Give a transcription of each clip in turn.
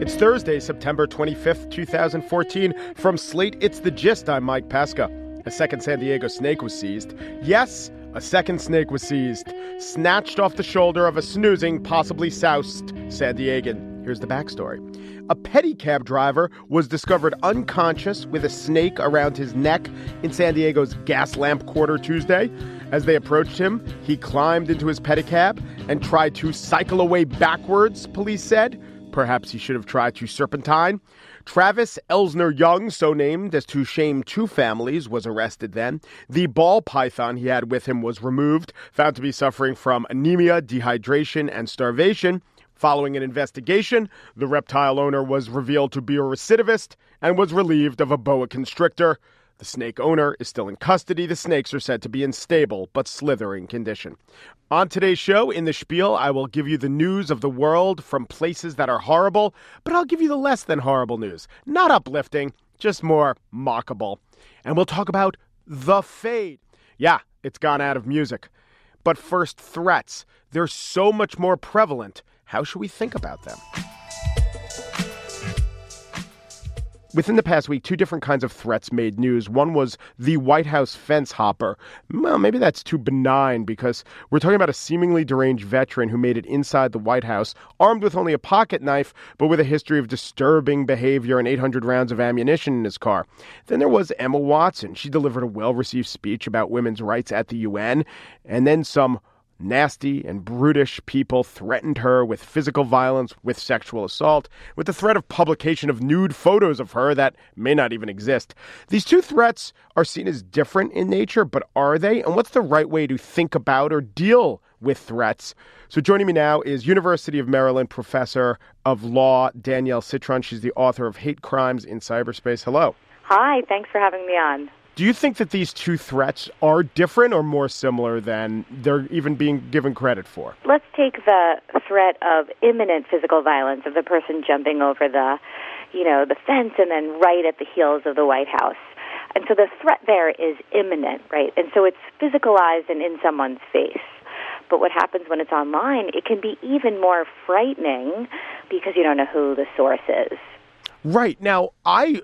It's Thursday, September 25th, 2014. From Slate, it's The Gist. I'm Mike Pesca. A second San Diego snake was seized. Yes, a second snake was seized, snatched off the shoulder of a snoozing, possibly soused San Diegan. Here's the backstory. A pedicab driver was discovered unconscious with a snake around his neck in San Diego's Gaslamp Quarter Tuesday. As they approached him, he climbed into his pedicab and tried to cycle away backwards, police said. Perhaps he should have tried to serpentine. Travis Elsner Young, so named as to shame two families, was arrested then. The ball python he had with him was removed, found to be suffering from anemia, dehydration, and starvation. Following an investigation, the reptile owner was revealed to be a recidivist and was relieved of a boa constrictor. The snake owner is still in custody. The snakes are said to be in stable but slithering condition. On today's show, in the spiel, I will give you the news of the world from places that are horrible, but I'll give you the less than horrible news. Not uplifting, just more mockable. And we'll talk about the fade. Yeah, it's gone out of music. But first, threats. They're so much more prevalent. How should we think about them? Within the past week, two different kinds of threats made news. One was the White House fence hopper. Well, maybe that's too benign because we're talking about a seemingly deranged veteran who made it inside the White House, armed with only a pocket knife, but with a history of disturbing behavior and 800 rounds of ammunition in his car. Then there was Emma Watson. She delivered a well received speech about women's rights at the UN, and then some nasty and brutish people threatened her with physical violence, with sexual assault, with the threat of publication of nude photos of her that may not even exist. These two threats are seen as different in nature, but are they? And what's the right way to think about or deal with threats? So joining me now is University of Maryland professor of law Danielle Citron. She's the author of Hate Crimes in Cyberspace. Hello. Hi, thanks for having me on. Do you think that these two threats are different or more similar than they're even being given credit for? Let's take the threat of imminent physical violence of the person jumping over the, you know, the fence and then right at the heels of the White House. And so the threat there is imminent, right? And so it's physicalized and in someone's face. But what happens when it's online, it can be even more frightening because you don't know who the source is. Right. Now, I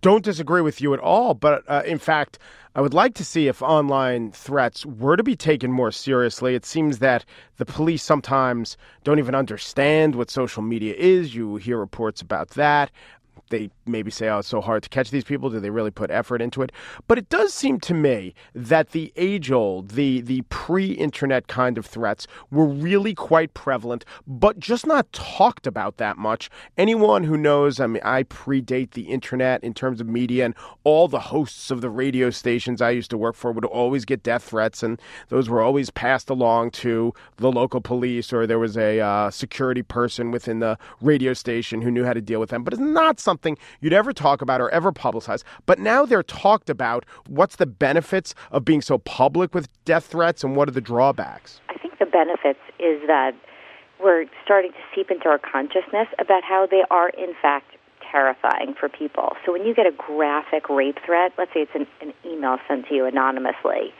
don't disagree with you at all, but uh, in fact, I would like to see if online threats were to be taken more seriously. It seems that the police sometimes don't even understand what social media is. You hear reports about that they maybe say, oh, it's so hard to catch these people. Do they really put effort into it? But it does seem to me that the age old, the, the pre internet kind of threats were really quite prevalent, but just not talked about that much. Anyone who knows, I mean, I predate the internet in terms of media, and all the hosts of the radio stations I used to work for would always get death threats, and those were always passed along to the local police, or there was a uh, security person within the radio station who knew how to deal with them. But it's not something something you'd ever talk about or ever publicize. But now they're talked about. What's the benefits of being so public with death threats and what are the drawbacks? I think the benefits is that we're starting to seep into our consciousness about how they are, in fact, terrifying for people. So when you get a graphic rape threat, let's say it's an, an email sent to you anonymously,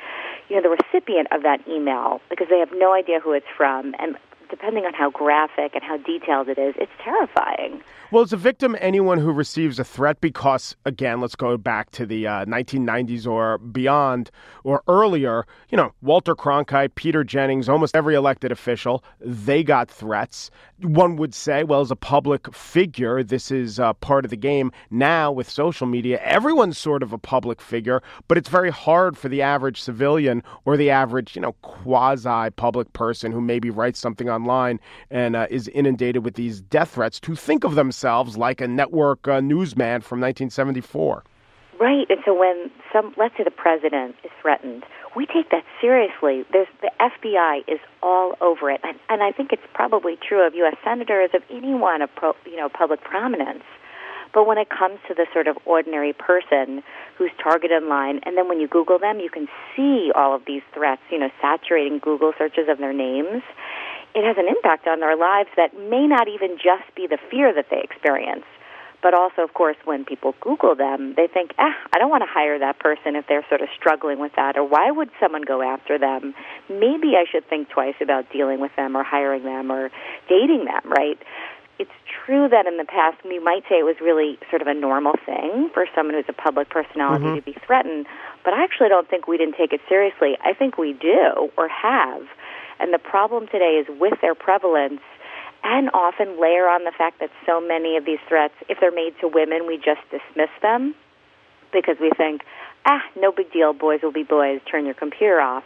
you know, the recipient of that email, because they have no idea who it's from, and depending on how graphic and how detailed it is, it's terrifying. Well, is a victim anyone who receives a threat? Because, again, let's go back to the uh, 1990s or beyond or earlier. You know, Walter Cronkite, Peter Jennings, almost every elected official, they got threats. One would say, well, as a public figure, this is uh, part of the game. Now, with social media, everyone's sort of a public figure, but it's very hard for the average civilian or the average, you know, quasi public person who maybe writes something online and uh, is inundated with these death threats to think of themselves like a network uh, newsman from 1974. Right, and so when some, let's say the president is threatened, we take that seriously. There's the FBI is all over it, and, and I think it's probably true of U.S. senators, of anyone of pro, you know public prominence. But when it comes to the sort of ordinary person who's targeted online, and then when you Google them, you can see all of these threats, you know, saturating Google searches of their names. It has an impact on their lives that may not even just be the fear that they experience but also, of course, when people Google them, they think, ah, I don't want to hire that person if they're sort of struggling with that, or why would someone go after them? Maybe I should think twice about dealing with them or hiring them or dating them, right? It's true that in the past we might say it was really sort of a normal thing for someone who's a public personality mm-hmm. to be threatened, but I actually don't think we didn't take it seriously. I think we do or have. And the problem today is with their prevalence, and often layer on the fact that so many of these threats, if they're made to women, we just dismiss them because we think, ah, no big deal, boys will be boys, turn your computer off.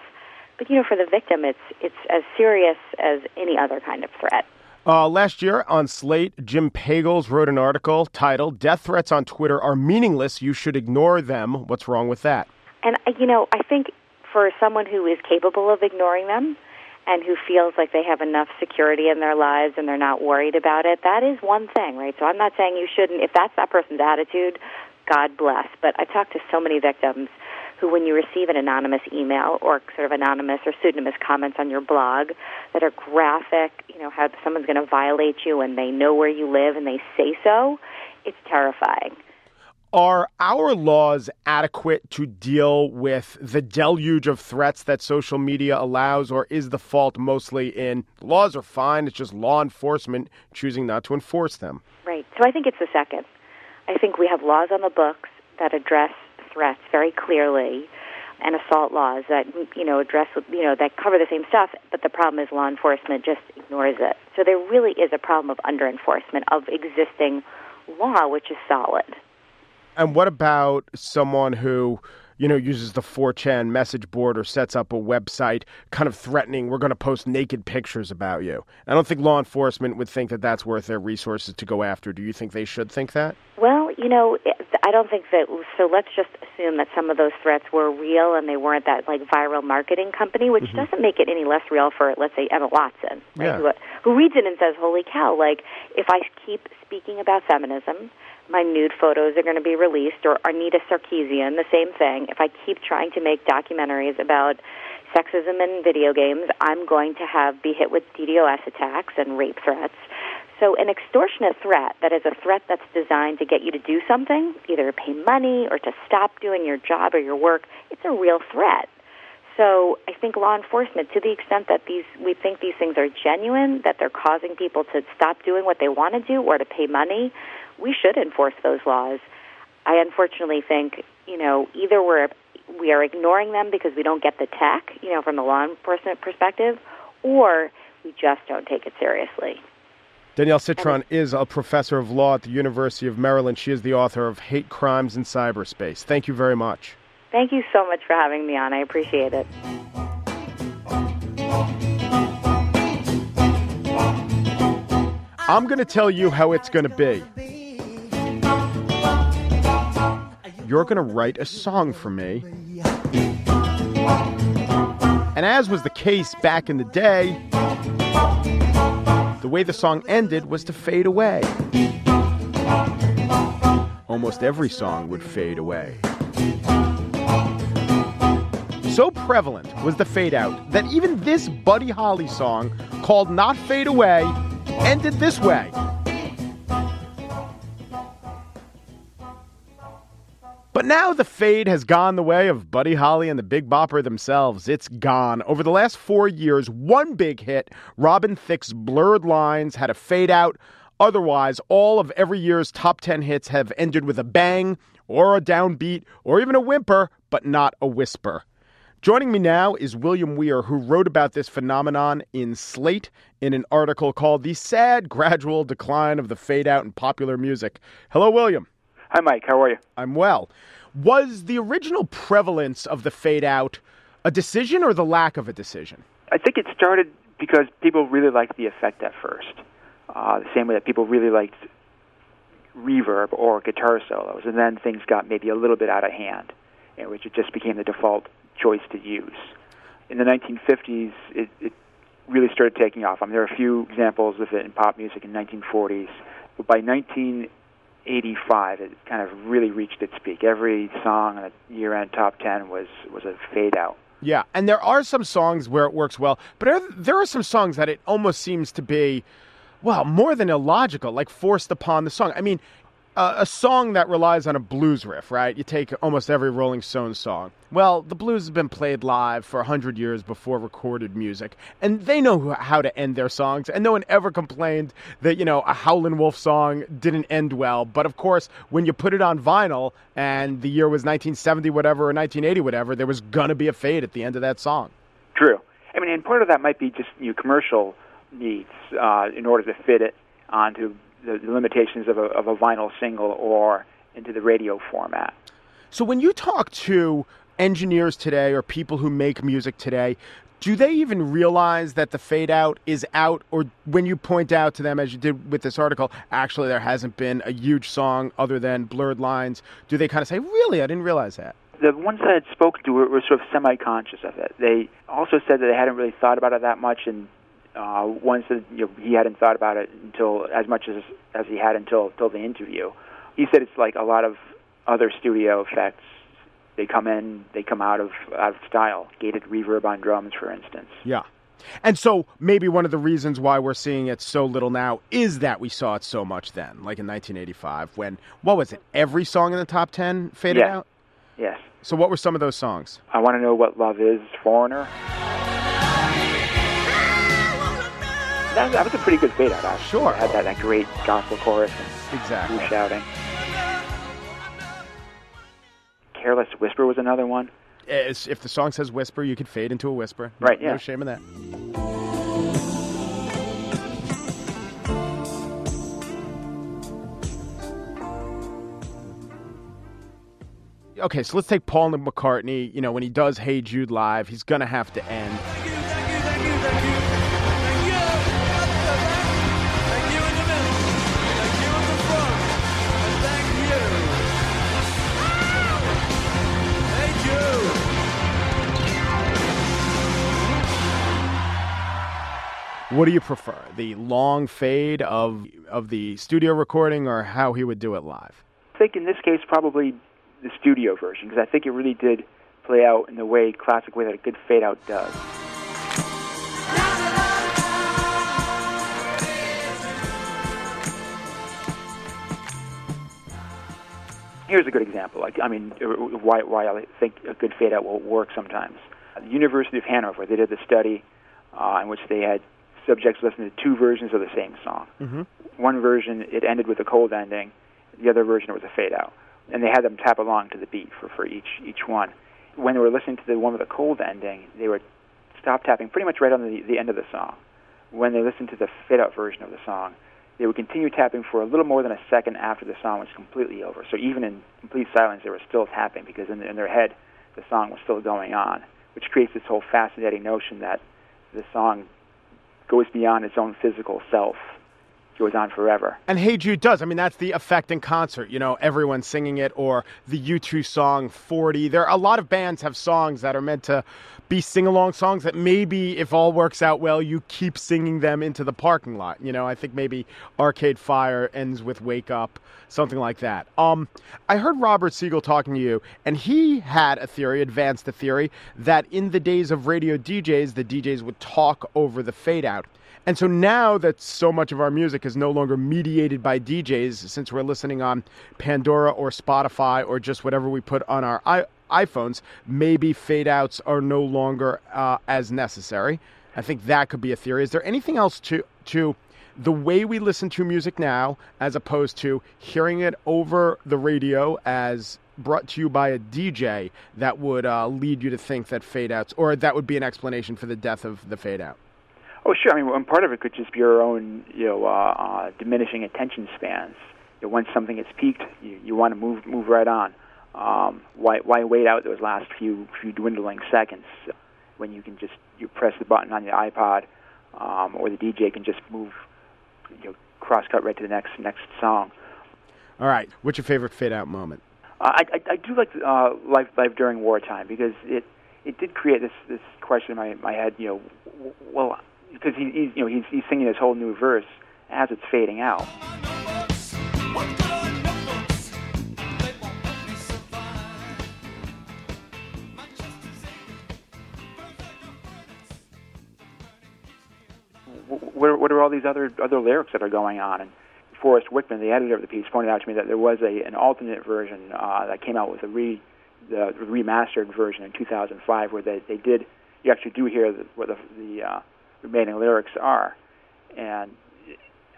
But you know, for the victim, it's it's as serious as any other kind of threat. Uh, last year on Slate, Jim Pagels wrote an article titled "Death Threats on Twitter Are Meaningless. You Should Ignore Them." What's wrong with that? And uh, you know, I think for someone who is capable of ignoring them, and who feels like they have enough security in their lives and they're not worried about it, that is one thing, right? So I'm not saying you shouldn't, if that's that person's attitude, God bless. But I talked to so many victims who, when you receive an anonymous email or sort of anonymous or pseudonymous comments on your blog that are graphic, you know, how someone's going to violate you and they know where you live and they say so, it's terrifying. Are our laws adequate to deal with the deluge of threats that social media allows, or is the fault mostly in laws are fine, it's just law enforcement choosing not to enforce them? Right. So I think it's the second. I think we have laws on the books that address threats very clearly and assault laws that you know address you know that cover the same stuff but the problem is law enforcement just ignores it so there really is a problem of under enforcement of existing law which is solid and what about someone who, you know, uses the 4chan message board or sets up a website kind of threatening, we're going to post naked pictures about you? I don't think law enforcement would think that that's worth their resources to go after. Do you think they should think that? Well, you know, I don't think that. So let's just assume that some of those threats were real and they weren't that like viral marketing company, which mm-hmm. doesn't make it any less real for, let's say, Emma Watson, right? Yeah. Who, who reads it and says, "Holy cow!" Like if I keep speaking about feminism my nude photos are going to be released, or Anita Sarkeesian, the same thing. If I keep trying to make documentaries about sexism in video games, I'm going to have be hit with DDoS attacks and rape threats. So an extortionate threat that is a threat that's designed to get you to do something, either pay money or to stop doing your job or your work, it's a real threat. So I think law enforcement, to the extent that these we think these things are genuine, that they're causing people to stop doing what they want to do or to pay money, we should enforce those laws. I unfortunately think, you know, either we're we are ignoring them because we don't get the tech, you know, from the law enforcement perspective, or we just don't take it seriously. Danielle Citron is a professor of law at the University of Maryland. She is the author of Hate Crimes in Cyberspace. Thank you very much. Thank you so much for having me on. I appreciate it. I'm going to tell you how it's going to be. You're going to write a song for me. And as was the case back in the day, the way the song ended was to fade away. Almost every song would fade away. So prevalent was the fade out that even this Buddy Holly song, called Not Fade Away, ended this way. But now the fade has gone the way of Buddy Holly and the Big Bopper themselves. It's gone. Over the last four years, one big hit, Robin Thicke's Blurred Lines, had a fade out. Otherwise, all of every year's top 10 hits have ended with a bang or a downbeat or even a whimper, but not a whisper. Joining me now is William Weir, who wrote about this phenomenon in Slate in an article called The Sad Gradual Decline of the Fade Out in Popular Music. Hello, William. Hi, Mike. How are you? I'm well. Was the original prevalence of the fade out a decision or the lack of a decision? I think it started because people really liked the effect at first. Uh, the same way that people really liked reverb or guitar solos, and then things got maybe a little bit out of hand, in which it just became the default choice to use. In the 1950s, it, it really started taking off. I mean, there are a few examples of it in pop music in 1940s, but by 1985, it kind of really reached its peak. Every song on the year-end top 10 was was a fade out. Yeah, and there are some songs where it works well, but are, there are some songs that it almost seems to be, well, more than illogical, like forced upon the song. I mean, a song that relies on a blues riff, right? You take almost every Rolling Stones song. Well, the blues has been played live for 100 years before recorded music, and they know how to end their songs, and no one ever complained that, you know, a Howlin' Wolf song didn't end well. But of course, when you put it on vinyl and the year was 1970 whatever or 1980 whatever, there was going to be a fade at the end of that song. True. I mean, and part of that might be just new commercial needs uh, in order to fit it onto the, the limitations of a, of a vinyl single or into the radio format. So when you talk to engineers today or people who make music today, do they even realize that the fade out is out? Or when you point out to them as you did with this article actually there hasn't been a huge song other than blurred lines do they kind of say really? I didn't realize that. The ones that i had spoken to were, were sort of semi-conscious of it. They also said that they hadn't really thought about it that much and uh, you know, he hadn't thought about it until as much as as he had until until the interview. He said it's like a lot of other studio effects. They come in, they come out of out of style. Gated reverb on drums, for instance. Yeah. And so maybe one of the reasons why we're seeing it so little now is that we saw it so much then, like in 1985, when what was it? Every song in the top ten faded yeah. out. Yes. So what were some of those songs? I want to know what love is, Foreigner. That, that was a pretty good fade out. Actually. Sure. It had that, that great gospel chorus and Exactly. who's shouting. Careless Whisper was another one. Eh, it's- if the song says whisper, you could fade into a whisper. Right, yeah. No shame in that. Okay, so let's take Paul McCartney. You know, when he does Hey Jude live, he's going to have to end. What do you prefer? The long fade of of the studio recording or how he would do it live? I think in this case probably the studio version because I think it really did play out in the way classic way that a good fade out does. Here's a good example. Like, I mean, why why I think a good fade out will work sometimes. The University of Hanover, they did the study uh, in which they had subjects listen to two versions of the same song. Mm-hmm. One version it ended with a cold ending, the other version it was a fade out, and they had them tap along to the beat for for each each one. When they were listening to the one with a cold ending, they would stop tapping pretty much right on the the end of the song. When they listened to the fade out version of the song, they would continue tapping for a little more than a second after the song was completely over. So even in complete silence, they were still tapping because in, in their head, the song was still going on, which creates this whole fascinating notion that the song goes beyond its own physical self, goes on forever. And Hey Jude does. I mean, that's the effect in concert. You know, everyone singing it, or the U2 song 40. There are a lot of bands have songs that are meant to be sing along songs that maybe, if all works out well, you keep singing them into the parking lot. You know, I think maybe Arcade Fire ends with Wake Up, something like that. Um, I heard Robert Siegel talking to you, and he had a theory, advanced a theory, that in the days of radio DJs, the DJs would talk over the fade out. And so now that so much of our music is no longer mediated by DJs, since we're listening on Pandora or Spotify or just whatever we put on our I- iPhones, maybe fade outs are no longer uh, as necessary. I think that could be a theory. Is there anything else to to the way we listen to music now, as opposed to hearing it over the radio as brought to you by a DJ, that would uh, lead you to think that fade outs, or that would be an explanation for the death of the fade out? Oh, sure. I mean, one part of it could just be your own, you know, uh, uh, diminishing attention spans. You know, once something has peaked, you, you want to move move right on. Um, why why wait out those last few few dwindling seconds when you can just you press the button on your iPod, um, or the DJ can just move, you know, cross cut right to the next next song. All right. What's your favorite fade out moment? Uh, I, I I do like uh, life life during wartime because it it did create this this question in my my head. You know, w- well, because he he's you know he's he's singing this whole new verse as it's fading out. what are, what are all these other other lyrics that are going on? And Forrest Wickman, the editor of the piece, pointed out to me that there was a an alternate version uh, that came out with a re the remastered version in 2005, where they they did you actually do hear the, what the, the uh, remaining lyrics are, and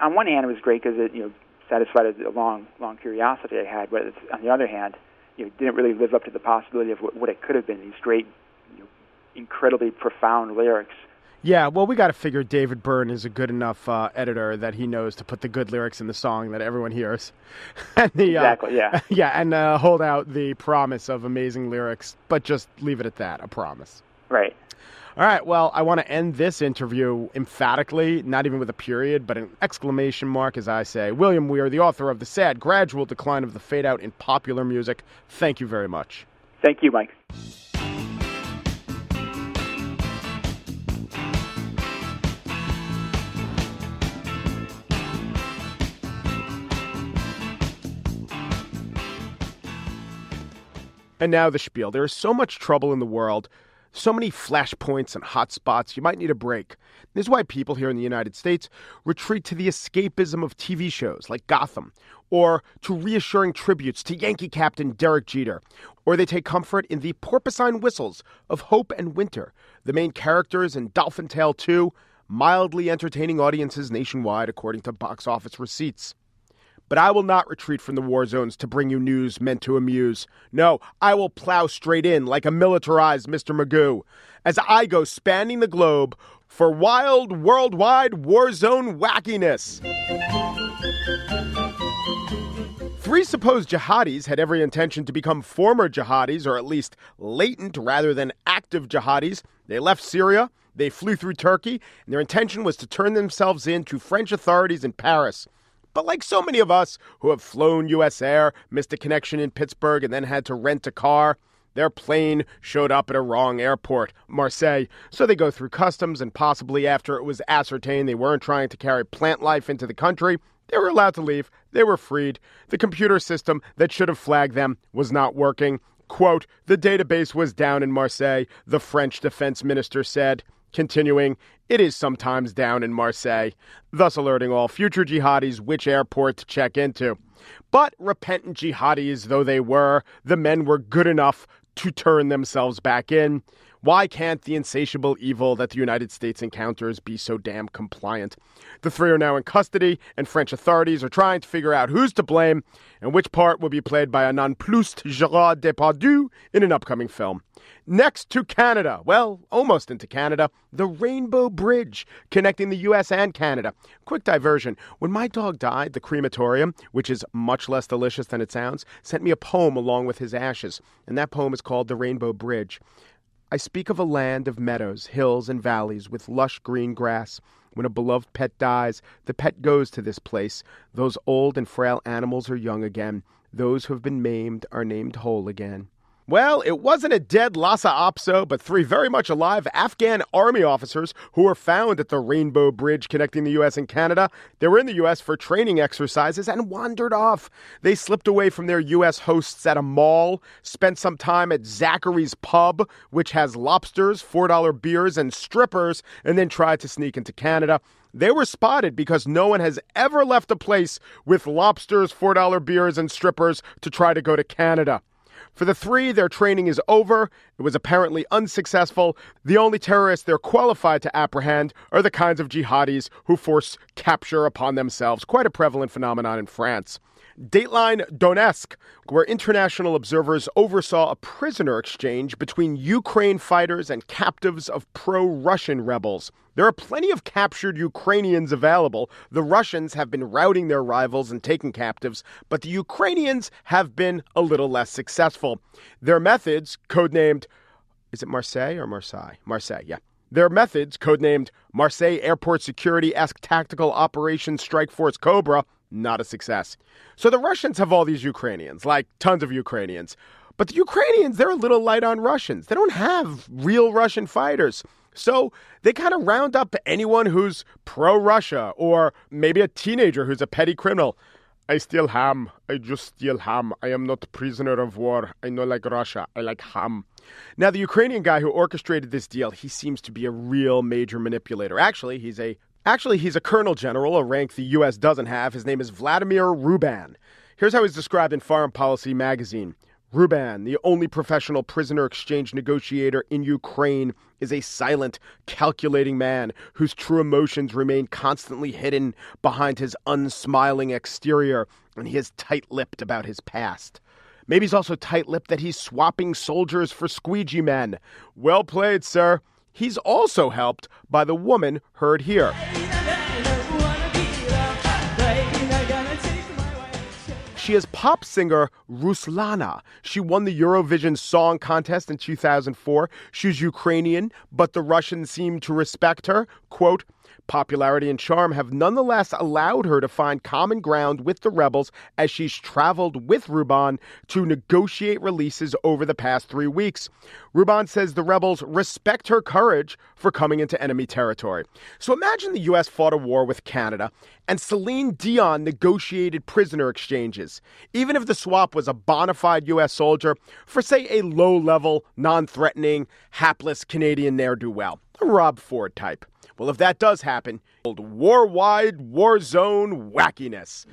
on one hand it was great because it you know satisfied a long long curiosity I had, but on the other hand, you know didn't really live up to the possibility of what, what it could have been. These great, you know, incredibly profound lyrics yeah, well, we got to figure David Byrne is a good enough uh, editor that he knows to put the good lyrics in the song that everyone hears. and the, uh, exactly, yeah. Yeah, and uh, hold out the promise of amazing lyrics, but just leave it at that a promise. Right. All right, well, I want to end this interview emphatically, not even with a period, but an exclamation mark as I say. William Weir, the author of The Sad Gradual Decline of the Fade Out in Popular Music, thank you very much. Thank you, Mike. And now the spiel. There is so much trouble in the world, so many flashpoints and hotspots, you might need a break. This is why people here in the United States retreat to the escapism of TV shows like Gotham, or to reassuring tributes to Yankee captain Derek Jeter, or they take comfort in the porpoisine whistles of Hope and Winter, the main characters in Dolphin Tale 2, mildly entertaining audiences nationwide according to box office receipts. But I will not retreat from the war zones to bring you news meant to amuse. No, I will plow straight in like a militarized Mr. Magoo as I go spanning the globe for wild worldwide war zone wackiness. Three supposed jihadis had every intention to become former jihadis, or at least latent rather than active jihadis. They left Syria, they flew through Turkey, and their intention was to turn themselves in to French authorities in Paris. But like so many of us who have flown US Air, missed a connection in Pittsburgh, and then had to rent a car, their plane showed up at a wrong airport, Marseille. So they go through customs, and possibly after it was ascertained they weren't trying to carry plant life into the country, they were allowed to leave. They were freed. The computer system that should have flagged them was not working. Quote, the database was down in Marseille, the French defense minister said. Continuing, it is sometimes down in Marseille, thus alerting all future jihadis which airport to check into. But repentant jihadis though they were, the men were good enough to turn themselves back in. Why can't the insatiable evil that the United States encounters be so damn compliant? The three are now in custody, and French authorities are trying to figure out who's to blame and which part will be played by a nonplussed Gerard Depardieu in an upcoming film. Next to Canada, well, almost into Canada, the Rainbow Bridge connecting the U.S. and Canada. Quick diversion. When my dog died, the crematorium, which is much less delicious than it sounds, sent me a poem along with his ashes, and that poem is called The Rainbow Bridge. I speak of a land of meadows, hills, and valleys with lush green grass. When a beloved pet dies, the pet goes to this place. Those old and frail animals are young again. Those who have been maimed are named whole again. Well, it wasn't a dead Lhasa Apso, but three very much alive Afghan army officers who were found at the Rainbow Bridge connecting the U.S. and Canada. They were in the U.S. for training exercises and wandered off. They slipped away from their U.S. hosts at a mall, spent some time at Zachary's Pub, which has lobsters, $4 beers, and strippers, and then tried to sneak into Canada. They were spotted because no one has ever left a place with lobsters, $4 beers, and strippers to try to go to Canada. For the three, their training is over. It was apparently unsuccessful. The only terrorists they're qualified to apprehend are the kinds of jihadis who force capture upon themselves, quite a prevalent phenomenon in France. Dateline Donetsk, where international observers oversaw a prisoner exchange between Ukraine fighters and captives of pro Russian rebels. There are plenty of captured Ukrainians available. The Russians have been routing their rivals and taking captives, but the Ukrainians have been a little less successful. Their methods, codenamed, is it Marseille or Marseille? Marseille, yeah. Their methods, codenamed Marseille Airport Security esque Tactical Operations Strike Force Cobra, not a success. So the Russians have all these Ukrainians, like tons of Ukrainians. But the Ukrainians, they're a little light on Russians. They don't have real Russian fighters. So they kind of round up anyone who's pro Russia or maybe a teenager who's a petty criminal. I steal ham. I just steal ham. I am not prisoner of war. I know like Russia. I like ham. Now, the Ukrainian guy who orchestrated this deal, he seems to be a real major manipulator. Actually, he's a actually he's a colonel general, a rank the U.S. doesn't have. His name is Vladimir Ruban. Here's how he's described in Foreign Policy magazine. Ruban, the only professional prisoner exchange negotiator in Ukraine, is a silent, calculating man whose true emotions remain constantly hidden behind his unsmiling exterior, and he is tight lipped about his past. Maybe he's also tight lipped that he's swapping soldiers for squeegee men. Well played, sir. He's also helped by the woman heard here. She is pop singer Ruslana. She won the Eurovision Song Contest in 2004. She's Ukrainian, but the Russians seem to respect her. Quote, Popularity and charm have nonetheless allowed her to find common ground with the rebels as she's traveled with Ruban to negotiate releases over the past three weeks. Ruban says the rebels respect her courage for coming into enemy territory. So imagine the U.S. fought a war with Canada and Celine Dion negotiated prisoner exchanges, even if the swap was a bona fide U.S. soldier for, say, a low level, non threatening, hapless Canadian ne'er do well, a Rob Ford type. Well, if that does happen, old war wide, war zone wackiness.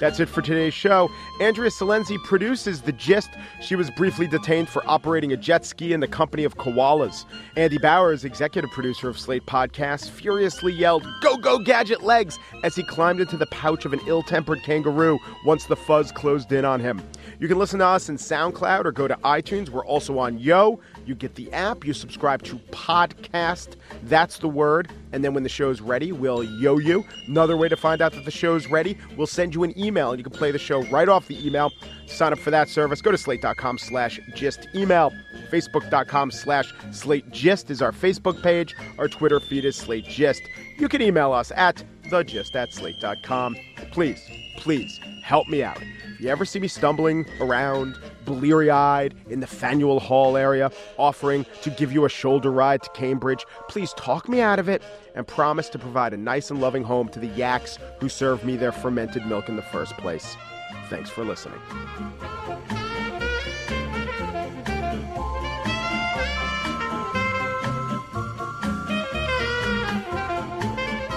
That's it for today's show. Andrea Silenzi produces The Gist. She was briefly detained for operating a jet ski in the company of koalas. Andy Bowers, executive producer of Slate Podcasts, furiously yelled, Go, go, gadget legs, as he climbed into the pouch of an ill tempered kangaroo once the fuzz closed in on him. You can listen to us in SoundCloud or go to iTunes. We're also on Yo. You get the app, you subscribe to Podcast. That's the word. And then when the show's ready, we'll yo you. Another way to find out that the show's ready, we'll send you an email and you can play the show right off the email. Sign up for that service. Go to slate.com slash gist email. Facebook.com slash slate gist is our Facebook page. Our Twitter feed is slate gist. You can email us at thegist at slate.com. Please, please help me out. You ever see me stumbling around, bleary eyed, in the Faneuil Hall area, offering to give you a shoulder ride to Cambridge, please talk me out of it and promise to provide a nice and loving home to the yaks who served me their fermented milk in the first place. Thanks for listening.